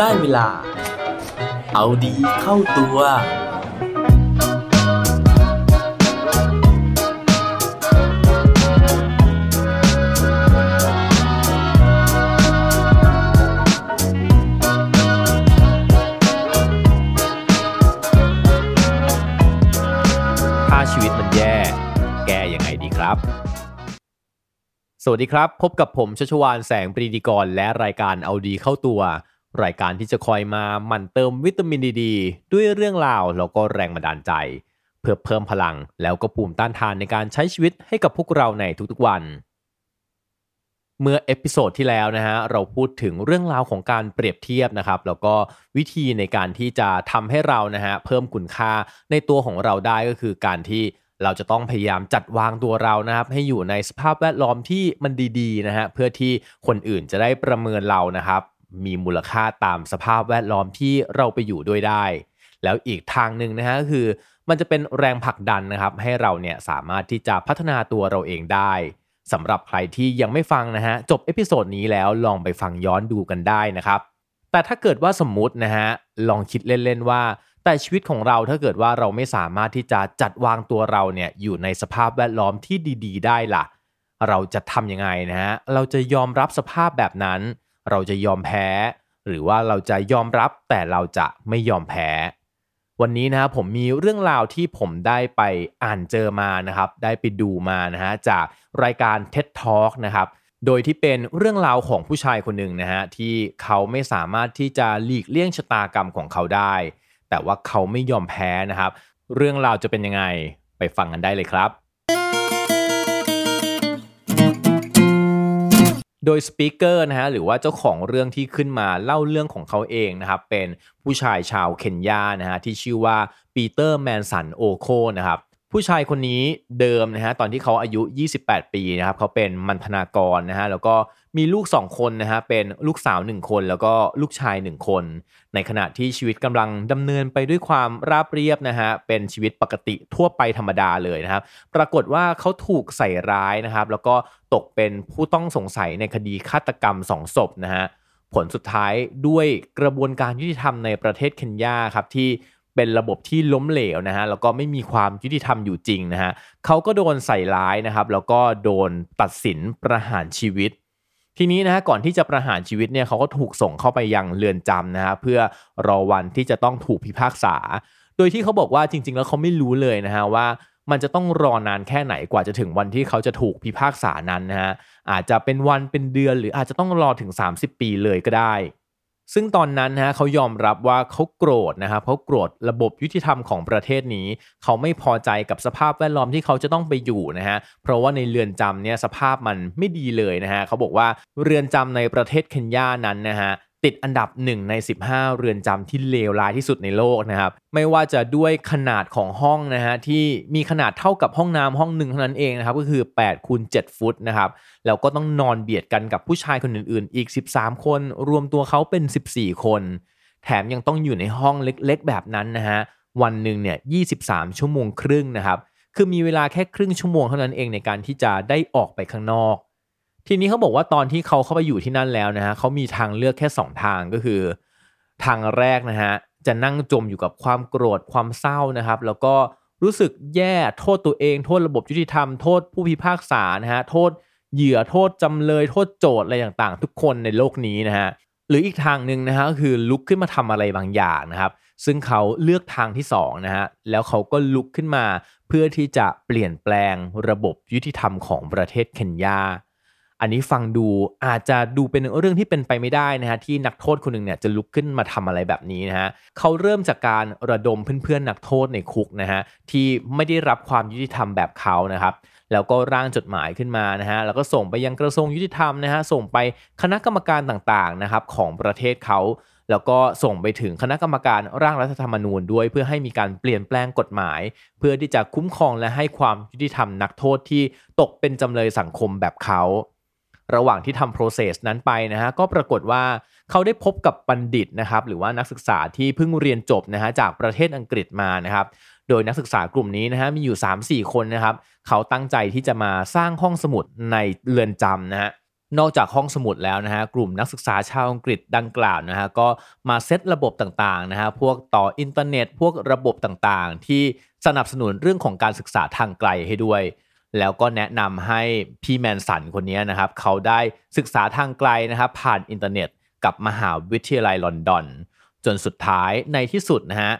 ได้เวลา เอาดีเข้าตัว ถ้าชีวิตมันแย่ แก้ยังไงดีครับ สวัสดีครับ พบกับผมชัชวานแสงปรีดีกร และรายการเอาดีเข้าตัว รายการที่จะคอยมาหมั่นเติมวิตามินดีๆด้วยเรื่องราวแล้วก็แรงบันดาลใจ เพื่อเพิ่มพลังแล้วก็ภูมิต้านทานในการใช้ชีวิตให้กับพวกเราในทุกๆวัน เมื่อ episode ที่แล้วนะฮะเราพูดถึงเรื่องราวของการเปรียบเทียบนะครับ แล้วก็วิธีในการที่จะทำให้เรานะฮะเพิ่มคุณค่าในตัวของเราได้ก็คือการที่เราจะต้องพยายามจัดวางตัวเรานะครับให้อยู่ในสภาพแวดล้อมที่มันดีๆนะฮะเพื่อที่คนอื่นจะได้ประเมินเรานะครับ มีมูลค่าตามสภาพแวดล้อมที่เราไปอยู่ด้วยได้ แล้วอีกทางหนึ่งนะฮะก็คือมันจะเป็นแรงผลักดันนะครับ ให้เราเนี่ยสามารถที่จะพัฒนาตัวเราเองได้สำหรับใครที่ยังไม่ฟังนะฮะจบ episode นี้แล้วลองไปฟังย้อนดูกันได้นะครับ แต่ถ้าเกิดว่าสมมตินะฮะลองคิดเล่นๆว่า แต่ชีวิตของเราถ้าเกิดว่าเราไม่สามารถที่จะจัดวางตัวเราเนี่ยอยู่ในสภาพแวดล้อมที่ดี ๆ ได้ล่ะ เราจะทำยังไงนะฮะเราจะยอมรับสภาพแบบนั้น เราจะยอมแพ้ หรือว่าเราจะยอมรับแต่เราจะไม่ยอมแพ้ วันนี้นะครับผมมีเรื่องราวที่ผมได้ไปอ่านเจอมานะครับ ได้ไปดูมานะฮะจากรายการ TED Talk นะครับโดยที่เป็นเรื่องราวของผู้ชายคนหนึ่งนะฮะที่เขาไม่สามารถที่จะหลีกเลี่ยงชะตากรรมของเขาได้ แต่ว่าเขาไม่ยอมแพ้นะครับ เรื่องราวจะเป็นยังไงไปฟังกันได้เลยครับ โดย speaker นะฮะหรือว่าเจ้าของเรื่องที่ขึ้นมาเล่าเรื่องของเขาเองนะครับเป็นผู้ชายชาวเคนยานะฮะที่ชื่อว่าปีเตอร์แมนสันโอโคนะครับ ผู้ชายคนนี้เดิมนะฮะตอนที่เขาอายุ 28 ปีนะครับเขาเป็นมัณฑนากรนะฮะแล้วก็มีลูก 2 คนนะฮะเป็นลูกสาว 1 คน แล้วก็ลูกชาย 1 คน ในขณะที่ชีวิตกำลังดำเนินไปด้วยความราบเรียบนะฮะเป็นชีวิตปกติทั่วไปธรรมดาเลยนะครับ ปรากฏว่าเขาถูกใส่ร้ายนะครับแล้วก็ตกเป็นผู้ต้องสงสัยในคดีฆาตกรรมสองศพนะฮะผลสุดท้ายด้วยกระบวนการยุติธรรมในประเทศเคนยาครับที่ เป็นระบบที่ล้มเหลวนะฮะแล้วก็ไม่มีความยุติธรรมอยู่จริงนะฮะเขาก็โดนใส่ร้ายนะครับ แล้วก็โดนตัดสินประหารชีวิต ทีนี้นะฮะก่อนที่จะประหารชีวิตเนี่ยเขาก็ถูกส่งเข้าไปยังเรือนจำนะฮะเพื่อรอวันที่จะต้องถูกพิพากษา โดยที่เขาบอกว่าจริง ๆ แล้วเขาไม่รู้เลยนะฮะว่ามันจะต้องรอนานแค่ไหนกว่าจะถึงวันที่เขาจะถูกพิพากษานั้นนะฮะอาจจะเป็นวันเป็นเดือนหรืออาจจะต้องรอถึง 30 ปีเลยก็ได้ ซึ่งตอนนั้นนะฮะเขายอมรับว่าเขาโกรธนะครับเขาโกรธระบบยุติธรรมของประเทศนี้ เขาไม่พอใจกับสภาพแวดล้อมที่เขาจะต้องไปอยู่นะฮะเพราะว่าในเรือนจำเนี่ยสภาพมันไม่ดีเลยนะฮะเขาบอกว่าเรือนจำในประเทศเคนยานั้นนะฮะ ติดอันดับ 1 ใน 15 เรือนจำที่เลวร้ายที่สุดในโลกนะครับ ไม่ว่าจะด้วยขนาดของห้องนะฮะที่มีขนาดเท่ากับห้องน้ำห้องหนึ่งเท่านั้นเองนะครับ ก็คือ8คูณ7ฟุตนะครับ แล้วก็ต้องนอนเบียดกันกับผู้ชายคนอื่นๆ อีก 13 คน รวมตัวเขาเป็น 14 คน แถมยังต้องอยู่ในห้องเล็กๆ แบบนั้นนะฮะ วันหนึ่งเนี่ย23 ชั่วโมงครึ่งนะครับ คือมีเวลาแค่ครึ่งชั่วโมงเท่านั้นเองในการที่จะได้ออกไปข้างนอก ทีนี้เขาบอกว่าตอนที่เขาเข้าไปอยู่ที่นั่นแล้วนะฮะเขามีทางเลือกแค่ 2 ทางก็คือ ทางแรกนะฮะจะนั่งจมอยู่กับความโกรธความเศร้านะครับ แล้วก็รู้สึกแย่โทษตัวเอง โทษระบบยุติธรรม โทษผู้พิพากษานะฮะโทษเหยื่อโทษจำเลย โทษโจทย์อะไรต่างๆ ทุกคนในโลกนี้นะฮะหรืออีกทางหนึ่งนะฮะก็คือลุกขึ้นมาทำอะไรบางอย่างนะครับ ซึ่งเขาเลือกทางที่2นะฮะแล้วเขาก็ลุกขึ้นมา เพื่อที่จะเปลี่ยนแปลงระบบยุติธรรมของประเทศเคนยา อันนี้ฟังดูอาจจะดูเป็นเรื่องที่เป็นไปไม่ได้นะฮะที่นักโทษคนหนึ่งเนี่ยจะลุกขึ้นมาทำอะไรแบบนี้นะฮะเขาเริ่มจากการระดมเพื่อนๆนักโทษในคุกนะฮะที่ไม่ได้รับความยุติธรรมแบบเขานะครับแล้วก็ร่างจดหมายขึ้นมานะฮะแล้วก็ส่งไปยังกระทรวงยุติธรรมนะฮะส่งไปคณะกรรมการต่างๆนะครับของประเทศเขาแล้วก็ส่งไปถึงคณะกรรมการร่างรัฐธรรมนูญด้วย เพื่อให้มีการเปลี่ยนแปลงกฎหมาย เพื่อที่จะคุ้มครองและให้ความยุติธรรมนักโทษที่ตกเป็นจำเลยสังคมแบบเขา ระหว่างที่ทำ process นั้นไปนะฮะก็ปรากฏว่าเขาได้พบกับบัณฑิตนะครับหรือว่านักศึกษาที่เพิ่งเรียนจบนะฮะจากประเทศอังกฤษมานะครับโดยนักศึกษากลุ่มนี้นะฮะมีอยู่ 3-4 คนนะครับเขาตั้งใจที่จะมาสร้างห้องสมุดในเรือนจำนะฮะนอกจากห้องสมุดแล้วนะฮะกลุ่มนักศึกษาชาวอังกฤษดังกล่าวนะฮะก็มาเซตระบบต่างๆนะฮะพวกต่ออินเทอร์เน็ต พวกระบบต่างๆ ที่สนับสนุนเรื่องของการศึกษาทางไกลให้ด้วย แล้วก็แนะนำให้พี่แมนสันคนนี้นะครับ เขาได้ศึกษาทางไกลนะครับ ผ่านอินเทอร์เน็ตกับมหาวิทยาลัยลอนดอน จนสุดท้ายในที่สุดนะฮะ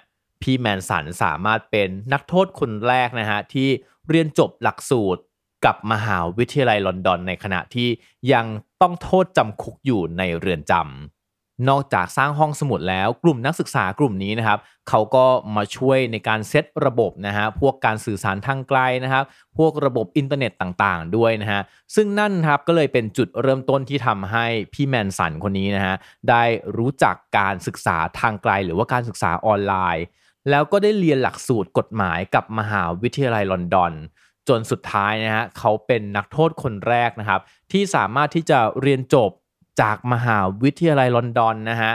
พี่แมนสันสามารถเป็นนักโทษคนแรกนะฮะที่เรียนจบหลักสูตรกับมหาวิทยาลัยลอนดอน ในขณะที่ยังต้องโทษจำคุกอยู่ในเรือนจำ นอกจากสร้างห้องสมุดแล้วกลุ่มนักศึกษากลุ่มนี้นะครับเขาก็มาช่วยในการเซตระบบนะฮะพวกการสื่อสารทางไกลนะครับ พวกระบบอินเทอร์เน็ตต่างๆ ด้วยนะฮะซึ่งนั่นครับก็เลยเป็นจุดเริ่มต้นที่ทำให้พี่แมนสันคนนี้นะฮะได้รู้จักการศึกษาทางไกล หรือว่าการศึกษาออนไลน์ แล้วก็ได้เรียนหลักสูตรกฎหมายกับมหาวิทยาลัยลอนดอนจนสุดท้ายนะฮะเขาเป็นนักโทษคนแรกนะครับที่สามารถที่จะเรียนจบ จากมหาวิทยาลัยลอนดอนนะฮะ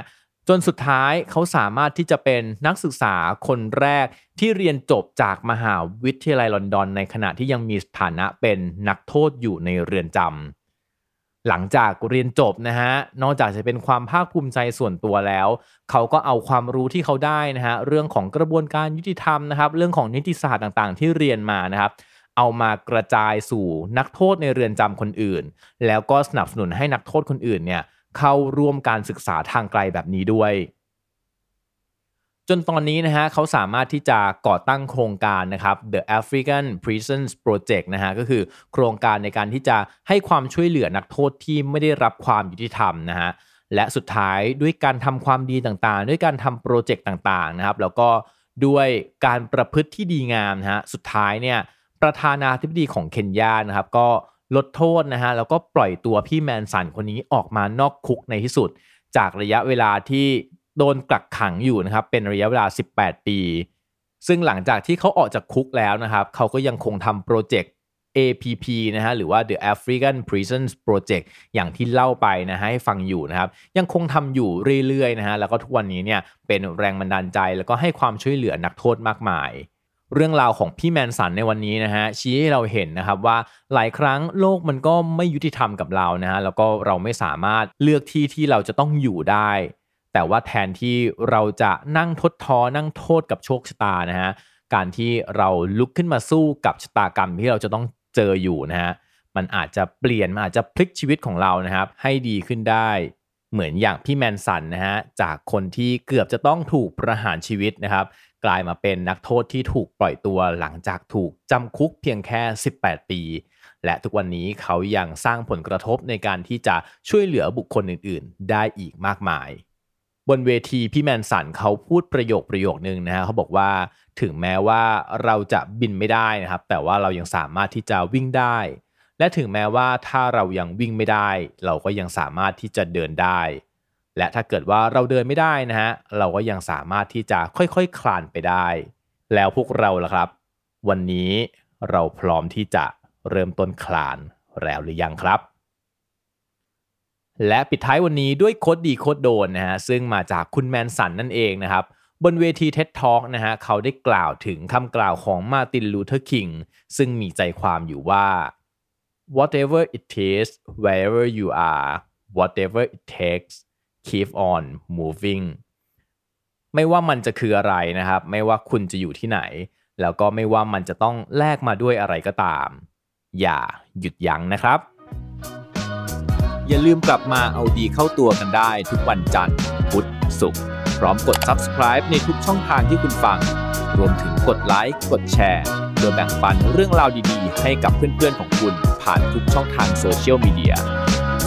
จนสุดท้ายเขาสามารถที่จะเป็นนักศึกษาคนแรกที่เรียนจบจากมหาวิทยาลัยลอนดอน ในขณะที่ยังมีสถานะเป็นนักโทษอยู่ในเรือนจำหลังจากเรียนจบนะฮะนอกจากจะเป็นความภาคภูมิใจส่วนตัวแล้ว เขาก็เอาความรู้ที่เขาได้นะฮะเรื่องของกระบวนการยุติธรรมนะครับ เรื่องของนิติศาสตร์ต่างๆ ที่เรียนมานะครับ เอามากระจายสู่นักโทษในเรือนจำคนอื่น แล้วก็สนับสนุนให้นักโทษคนอื่นเนี่ยเข้าร่วมการศึกษาทางไกลแบบนี้ด้วย จนตอนนี้นะฮะเขาสามารถที่จะก่อตั้งโครงการนะครับ The African Prisons Project นะฮะก็คือโครงการในการที่จะให้ความช่วยเหลือนักโทษที่ไม่ได้รับความยุติธรรมนะฮะและสุดท้ายด้วยการทำความดีต่างๆ ด้วยการทำโปรเจกต์ต่างๆนะครับแล้วก็ด้วยการประพฤติที่ดีงามนะฮะสุดท้ายเนี่ย ประธานาธิบดีของเคนยานะครับ ก็ลดโทษนะฮะแล้วก็ปล่อยตัวพี่แมนสันคนนี้ออกมานอกคุกในที่สุด จากระยะเวลาที่โดนกักขังอยู่นะครับ เป็นระยะเวลา 18 ปี ซึ่งหลังจากที่เขาออกจากคุกแล้วนะครับ เขาก็ยังคงทำโปรเจกต์ APP นะฮะหรือว่า The African Prisons Project อย่างที่เล่าไปนะฮะให้ฟังอยู่นะครับ ยังคงทำอยู่เรื่อยๆนะฮะแล้วก็ทุกวันนี้เนี่ยเป็นแรงบันดาลใจแล้วก็ให้ความช่วยเหลือนักโทษมากมาย เรื่องราวของพี่แมนสันในวันนี้นะฮะชี้ให้เราเห็นนะครับว่าหลายครั้งโลกมันก็ไม่ยุติธรรมกับเรานะฮะแล้วก็เราไม่สามารถเลือกที่ที่เราจะต้องอยู่ได้ แต่ว่าแทนที่เราจะนั่งทดท้อนั่งโทษกับโชคชะตานะฮะการที่เราลุกขึ้นมาสู้กับชะตากรรมที่เราจะต้องเจออยู่นะฮะมันอาจจะเปลี่ยนมันอาจจะพลิกชีวิตของเรานะครับ ให้ดีขึ้นได้เหมือนอย่างพี่แมนสันนะฮะจากคนที่เกือบจะต้องถูกประหารชีวิตนะครับ กลายมาเป็นนักโทษที่ถูกปล่อยตัวหลังจากถูกจำคุกเพียงแค่ 18 ปี และทุกวันนี้เขายังสร้างผลกระทบในการที่จะช่วยเหลือบุคคลอื่น ๆ ได้อีกมากมาย บนเวทีพี่แมนสันเขาพูดประโยคประโยคนึงนะฮะเขาบอกว่าถึงแม้ว่าเราจะบินไม่ได้นะครับ แต่ว่าเรายังสามารถที่จะวิ่งได้ และถึงแม้ว่าถ้าเรายังวิ่งไม่ได้ เราก็ยังสามารถที่จะเดินได้ และถ้าเกิดว่าเราเดินไม่ได้นะฮะเราก็ยังสามารถที่จะค่อยๆคคลานไปได้ แล้วพวกเราล่ะครับ วันนี้เราพร้อมที่จะเริ่มต้นคลานแล้วหรือยังครับ และปิดท้ายวันนี้ด้วย quote ดี quote โดนนะฮะซึ่งมาจากคุณแมนสันนั่นเองนะครับบนเวที TED Talk นะฮะเขาได้กล่าวถึงคำกล่าวของมาร์ตินลูเธอร์คิงซึ่งมีใจความอยู่ว่า whatever it is wherever you are whatever it takes keep on moving ไม่ว่ามันจะคืออะไรนะครับ ไม่ว่าคุณจะอยู่ที่ไหน แล้วก็ไม่ว่ามันจะต้องแลกมาด้วยอะไรก็ตาม อย่าหยุดยั้งนะครับ อย่าลืมกลับมาเอาดีเข้าตัวกันได้ทุกวันจันทร์พุธศุกร์พร้อมกด subscribe ในทุกช่องทางที่คุณฟัง รวมถึงกดไลค์กดแชร์โดยแบ่งปันเรื่องราวดีๆ ให้กับเพื่อนๆของคุณผ่านทุกช่องทางโซเชียลมีเดีย